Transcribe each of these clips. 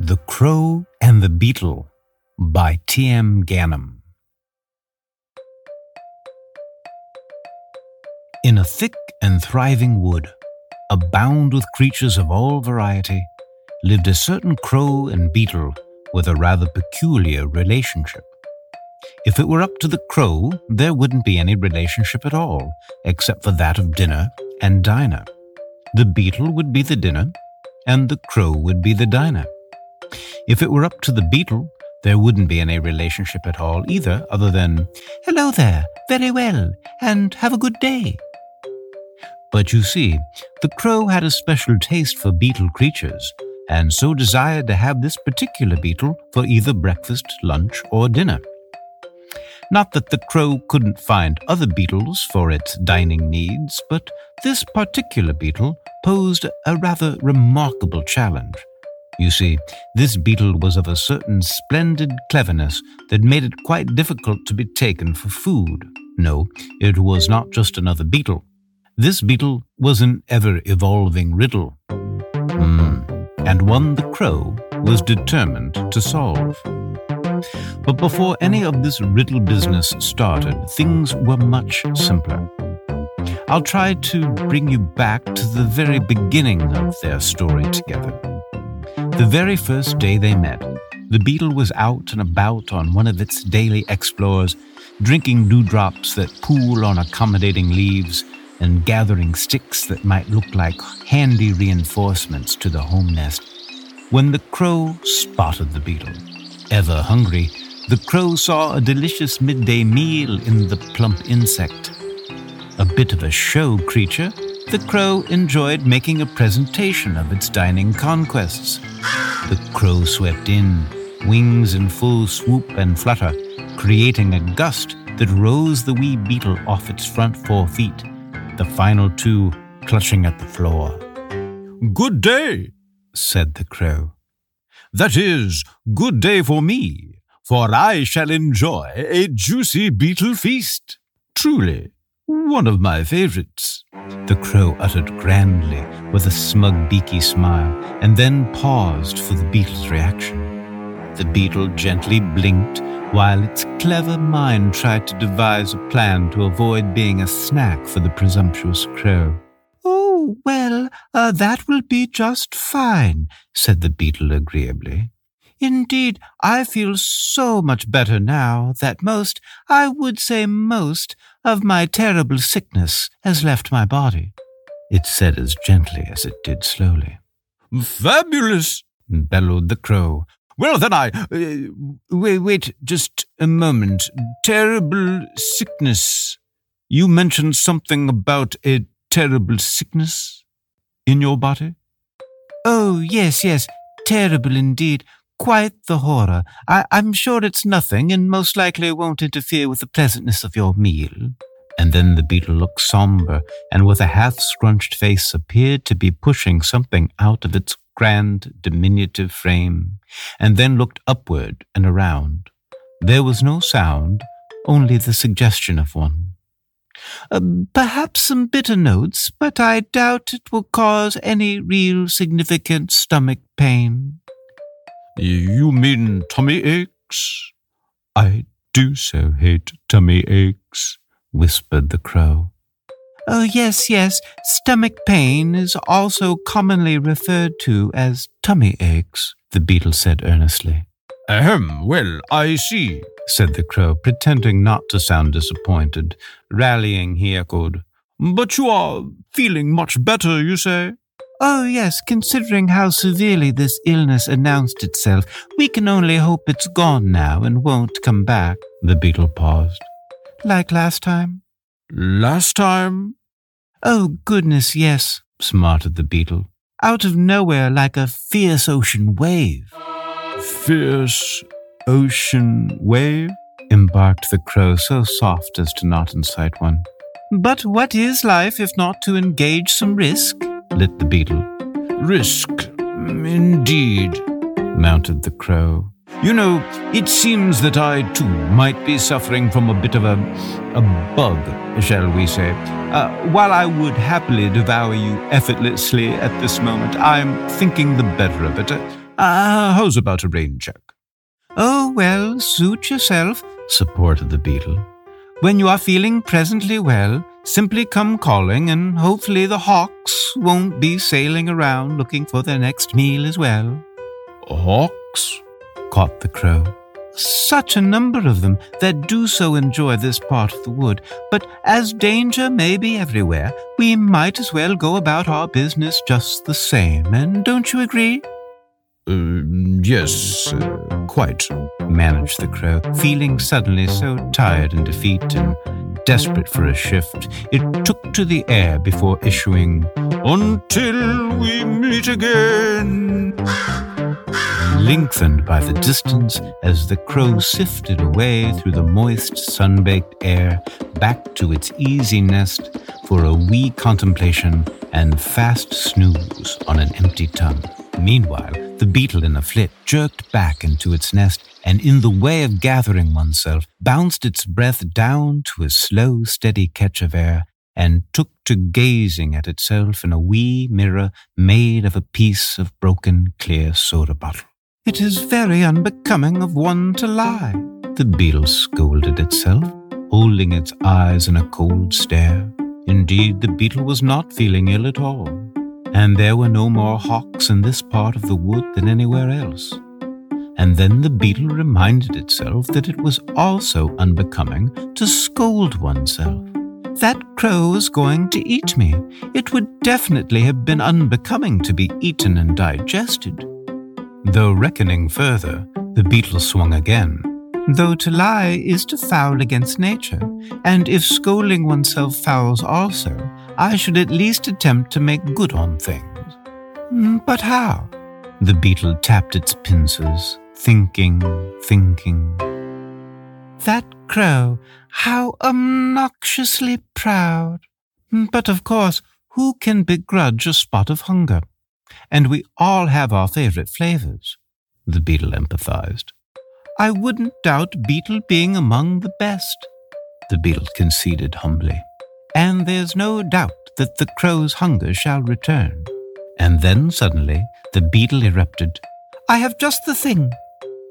The Crow and the Beetle by T.M. Ganem. In a thick and thriving wood, abound with creatures of all variety, lived a certain crow and beetle with a rather peculiar relationship. If it were up to the crow, there wouldn't be any relationship at all, except for that of dinner and diner. The beetle would be the dinner, and the crow would be the diner. If it were up to the beetle, there wouldn't be any relationship at all either, other than, Hello there, very well, and have a good day. But you see, the crow had a special taste for beetle creatures, and so desired to have this particular beetle for either breakfast, lunch, or dinner. Not that the crow couldn't find other beetles for its dining needs, but this particular beetle posed a rather remarkable challenge. You see, this beetle was of a certain splendid cleverness that made it quite difficult to be taken for food. No, it was not just another beetle. This beetle was an ever evolving riddle. Hmm. And one the crow was determined to solve. But before any of this riddle business started, things were much simpler. I'll try to bring you back to the very beginning of their story together. The very first day they met, the beetle was out and about on one of its daily explores, drinking dewdrops that pool on accommodating leaves and gathering sticks that might look like handy reinforcements to the home nest, when the crow spotted the beetle. Ever hungry, the crow saw a delicious midday meal in the plump insect. A bit of a show creature, the crow enjoyed making a presentation of its dining conquests. The crow swept in, wings in full swoop and flutter, creating a gust that rose the wee beetle off its front four feet, the final two clutching at the floor. Good day, said the crow. That is, good day for me, for I shall enjoy a juicy beetle feast. Truly, one of my favorites. The crow uttered grandly with a smug, beaky smile, and then paused for the beetle's reaction. The beetle gently blinked while its clever mind tried to devise a plan to avoid being a snack for the presumptuous crow. Oh, well, uh, that will be just fine, said the beetle agreeably. Indeed, I feel so much better now that most, I would say most, of my terrible sickness has left my body. It said as gently as it did slowly. Fabulous! bellowed the crow. Well, then I. Uh, wait, wait, just a moment. Terrible sickness. You mentioned something about a terrible sickness in your body? Oh, yes, yes. Terrible indeed. Quite the horror. I, am sure it's nothing, and most likely won't interfere with the pleasantness of your meal. And then the beetle looked somber, and with a half scrunched face appeared to be pushing something out of its grand, diminutive frame, and then looked upward and around. There was no sound, only the suggestion of one. Uh, perhaps some bitter notes, but I doubt it will cause any real significant stomach pain. You mean tummy aches? I do so hate tummy aches, whispered the crow. Oh, yes, yes. Stomach pain is also commonly referred to as tummy aches, the beetle said earnestly. Ahem, well, I see, said the crow, pretending not to sound disappointed. Rallying, he echoed, But you are feeling much better, you say? Oh, yes, considering how severely this illness announced itself, we can only hope it's gone now and won't come back. The beetle paused. Like last time? Last time? Oh, goodness, yes, smarted the beetle. Out of nowhere like a fierce ocean wave. Fierce ocean wave? embarked the crow so soft as to not incite one. But what is life if not to engage some risk? Lit the beetle. Risk, indeed, mounted the crow. You know, it seems that I too might be suffering from a bit of a, a bug, shall we say. Uh, while I would happily devour you effortlessly at this moment, I'm thinking the better of it. Uh, how's about a rain check? Oh, well, suit yourself, supported the beetle. When you are feeling presently well, simply come calling, and hopefully the hawks won't be sailing around looking for their next meal as well. Hawks? caught the crow. Such a number of them that do so enjoy this part of the wood, but as danger may be everywhere, we might as well go about our business just the same, and don't you agree? Uh, yes, uh, quite, managed the crow, feeling suddenly so tired and defeat and desperate for a shift. It took to the air before issuing, Until we meet again lengthened by the distance as the crow sifted away through the moist, sun-baked air back to its easy nest for a wee contemplation and fast snooze on an empty tongue. Meanwhile, the beetle in a flit jerked back into its nest and, in the way of gathering oneself, bounced its breath down to a slow, steady catch of air and took to gazing at itself in a wee mirror made of a piece of broken clear soda bottle. It is very unbecoming of one to lie, the beetle scolded itself, holding its eyes in a cold stare. Indeed, the beetle was not feeling ill at all, and there were no more hawks in this part of the wood than anywhere else. And then the beetle reminded itself that it was also unbecoming to scold oneself. That crow was going to eat me. It would definitely have been unbecoming to be eaten and digested. Though reckoning further, the beetle swung again. Though to lie is to foul against nature, and if scolding oneself fouls also, I should at least attempt to make good on things. Hmm, but how? The beetle tapped its pincers, thinking, thinking. That crow, how obnoxiously proud! Hmm, but of course, who can begrudge a spot of hunger? and we all have our favorite flavors. The beetle empathized. I wouldn't doubt beetle being among the best, the beetle conceded humbly. And there's no doubt that the crow's hunger shall return. And then suddenly the beetle erupted. I have just the thing.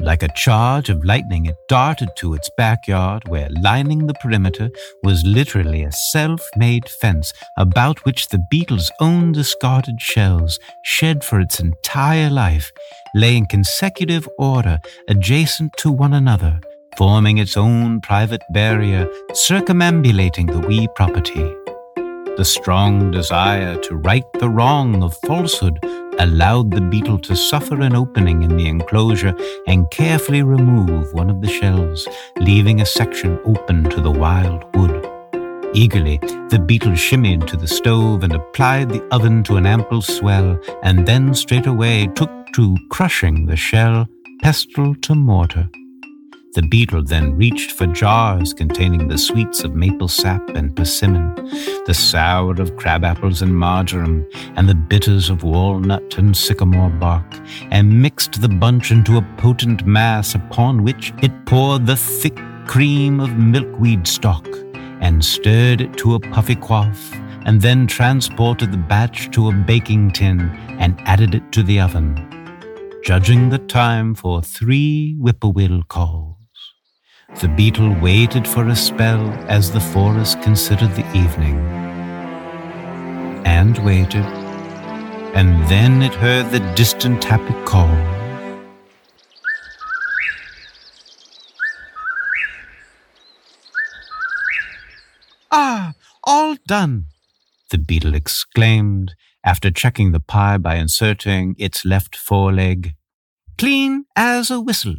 Like a charge of lightning, it darted to its backyard, where lining the perimeter was literally a self made fence about which the beetle's own discarded shells, shed for its entire life, lay in consecutive order adjacent to one another, forming its own private barrier circumambulating the wee property. The strong desire to right the wrong of falsehood allowed the beetle to suffer an opening in the enclosure and carefully remove one of the shells, leaving a section open to the wild wood. Eagerly, the beetle shimmied to the stove and applied the oven to an ample swell, and then straightway took to crushing the shell, pestle to mortar. The beetle then reached for jars containing the sweets of maple sap and persimmon, the sour of crabapples and marjoram, and the bitters of walnut and sycamore bark, and mixed the bunch into a potent mass upon which it poured the thick cream of milkweed stalk, and stirred it to a puffy quaff, and then transported the batch to a baking tin and added it to the oven, judging the time for three whippoorwill calls. The beetle waited for a spell as the forest considered the evening. And waited, and then it heard the distant happy call. Ah, all done, the beetle exclaimed after checking the pie by inserting its left foreleg. Clean as a whistle.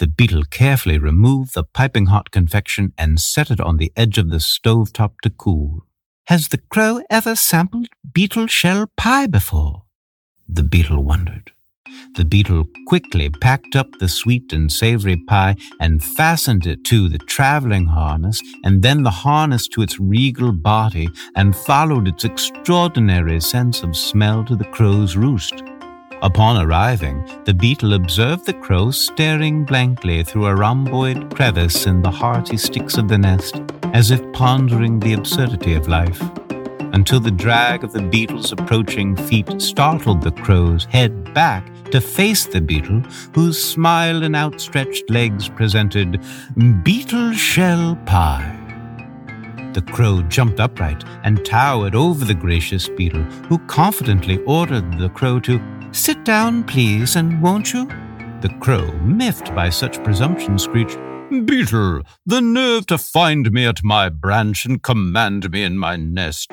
The beetle carefully removed the piping hot confection and set it on the edge of the stove top to cool. Has the crow ever sampled beetle shell pie before? The beetle wondered. The beetle quickly packed up the sweet and savory pie and fastened it to the traveling harness and then the harness to its regal body and followed its extraordinary sense of smell to the crow's roost. Upon arriving, the beetle observed the crow staring blankly through a rhomboid crevice in the hearty sticks of the nest, as if pondering the absurdity of life. until the drag of the beetle's approaching feet startled the crow's head back to face the beetle, whose smile and outstretched legs presented beetle shell pie. The crow jumped upright and towered over the gracious beetle, who confidently ordered the crow to sit down, please, and won't you? The crow, miffed by such presumption, screeched, Beetle, the nerve to find me at my branch and command me in my nest.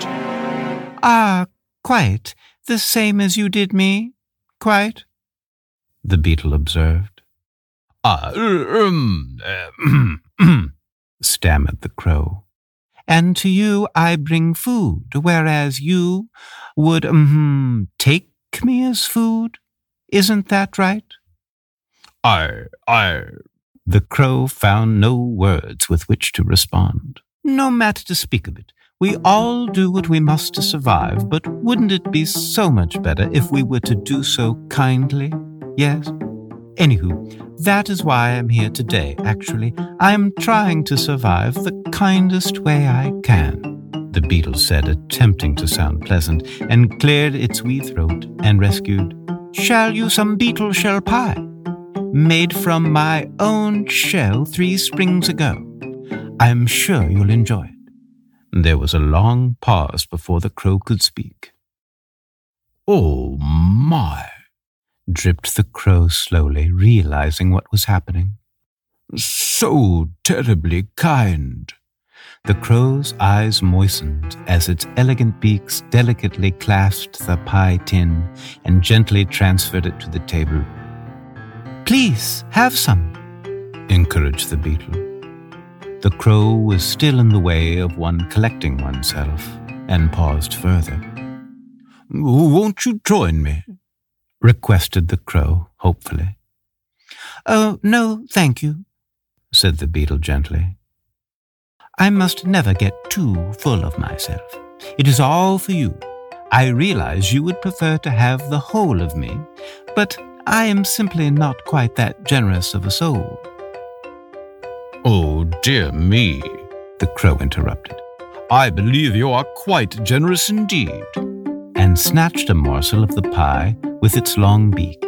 Ah, quite. The same as you did me. Quite. The beetle observed. Ah, um, stammered the crow. And to you I bring food, whereas you would, um, take me food. Isn't that right? I, I, the crow found no words with which to respond. No matter to speak of it. We all do what we must to survive, but wouldn't it be so much better if we were to do so kindly? Yes? Anywho, that is why I'm here today, actually. I am trying to survive the kindest way I can. The beetle said, attempting to sound pleasant, and cleared its wee throat and rescued, Shall you some beetle shell pie? made from my own shell three springs ago. I'm sure you'll enjoy it. There was a long pause before the crow could speak. Oh my! dripped the crow slowly, realizing what was happening. So terribly kind. The crow's eyes moistened as its elegant beaks delicately clasped the pie tin and gently transferred it to the table. Please, have some, encouraged the beetle. The crow was still in the way of one collecting oneself and paused further. Won't you join me? requested the crow hopefully. Oh, no, thank you, said the beetle gently. I must never get too full of myself. It is all for you. I realize you would prefer to have the whole of me, but I am simply not quite that generous of a soul. Oh, dear me, the crow interrupted. I believe you are quite generous indeed. And snatched a morsel of the pie with its long beak.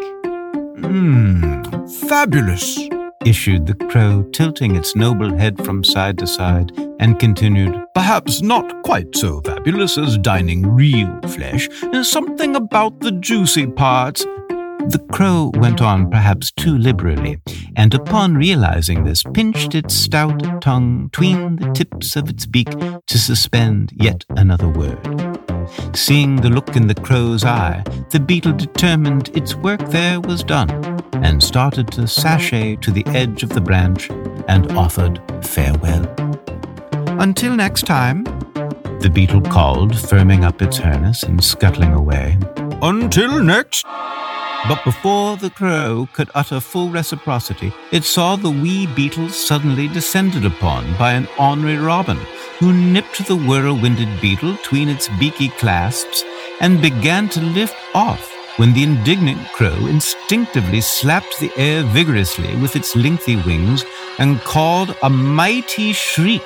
Mmm, fabulous, issued the crow, tilting its noble head from side to side, and continued, Perhaps not quite so fabulous as dining real flesh. There's something about the juicy parts the crow went on perhaps too liberally, and upon realizing this, pinched its stout tongue tween the tips of its beak to suspend yet another word. Seeing the look in the crow's eye, the beetle determined its work there was done, and started to sashay to the edge of the branch and offered farewell. Until next time, the beetle called, firming up its harness and scuttling away. Until next. But before the crow could utter full reciprocity, it saw the wee beetle suddenly descended upon by an ornery robin, who nipped the whirlwinded beetle tween its beaky clasps and began to lift off when the indignant crow instinctively slapped the air vigorously with its lengthy wings and called a mighty shriek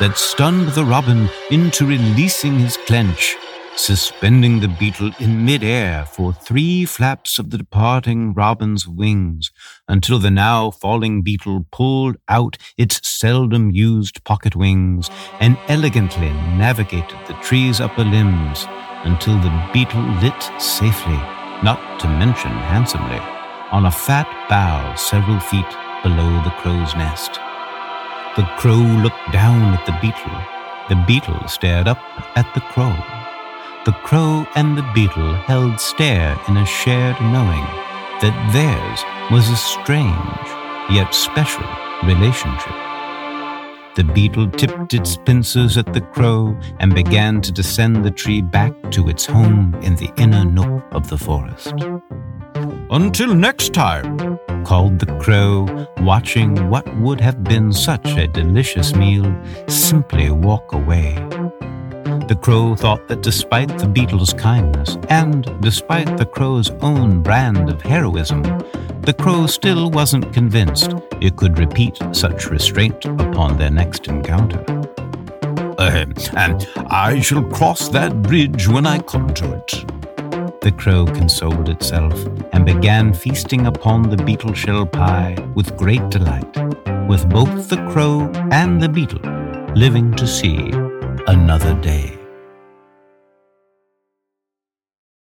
that stunned the robin into releasing his clench suspending the beetle in midair for three flaps of the departing robin's wings until the now falling beetle pulled out its seldom used pocket wings and elegantly navigated the tree's upper limbs until the beetle lit safely, not to mention handsomely, on a fat bough several feet below the crow's nest. The crow looked down at the beetle. The beetle stared up at the crow the crow and the beetle held stare in a shared knowing that theirs was a strange yet special relationship. The beetle tipped its pincers at the crow and began to descend the tree back to its home in the inner nook of the forest. Until next time, called the crow, watching what would have been such a delicious meal simply walk away. The crow thought that despite the beetle's kindness, and despite the crow's own brand of heroism, the crow still wasn't convinced it could repeat such restraint upon their next encounter. And I shall cross that bridge when I come to it. The crow consoled itself and began feasting upon the beetle shell pie with great delight, with both the crow and the beetle living to see another day.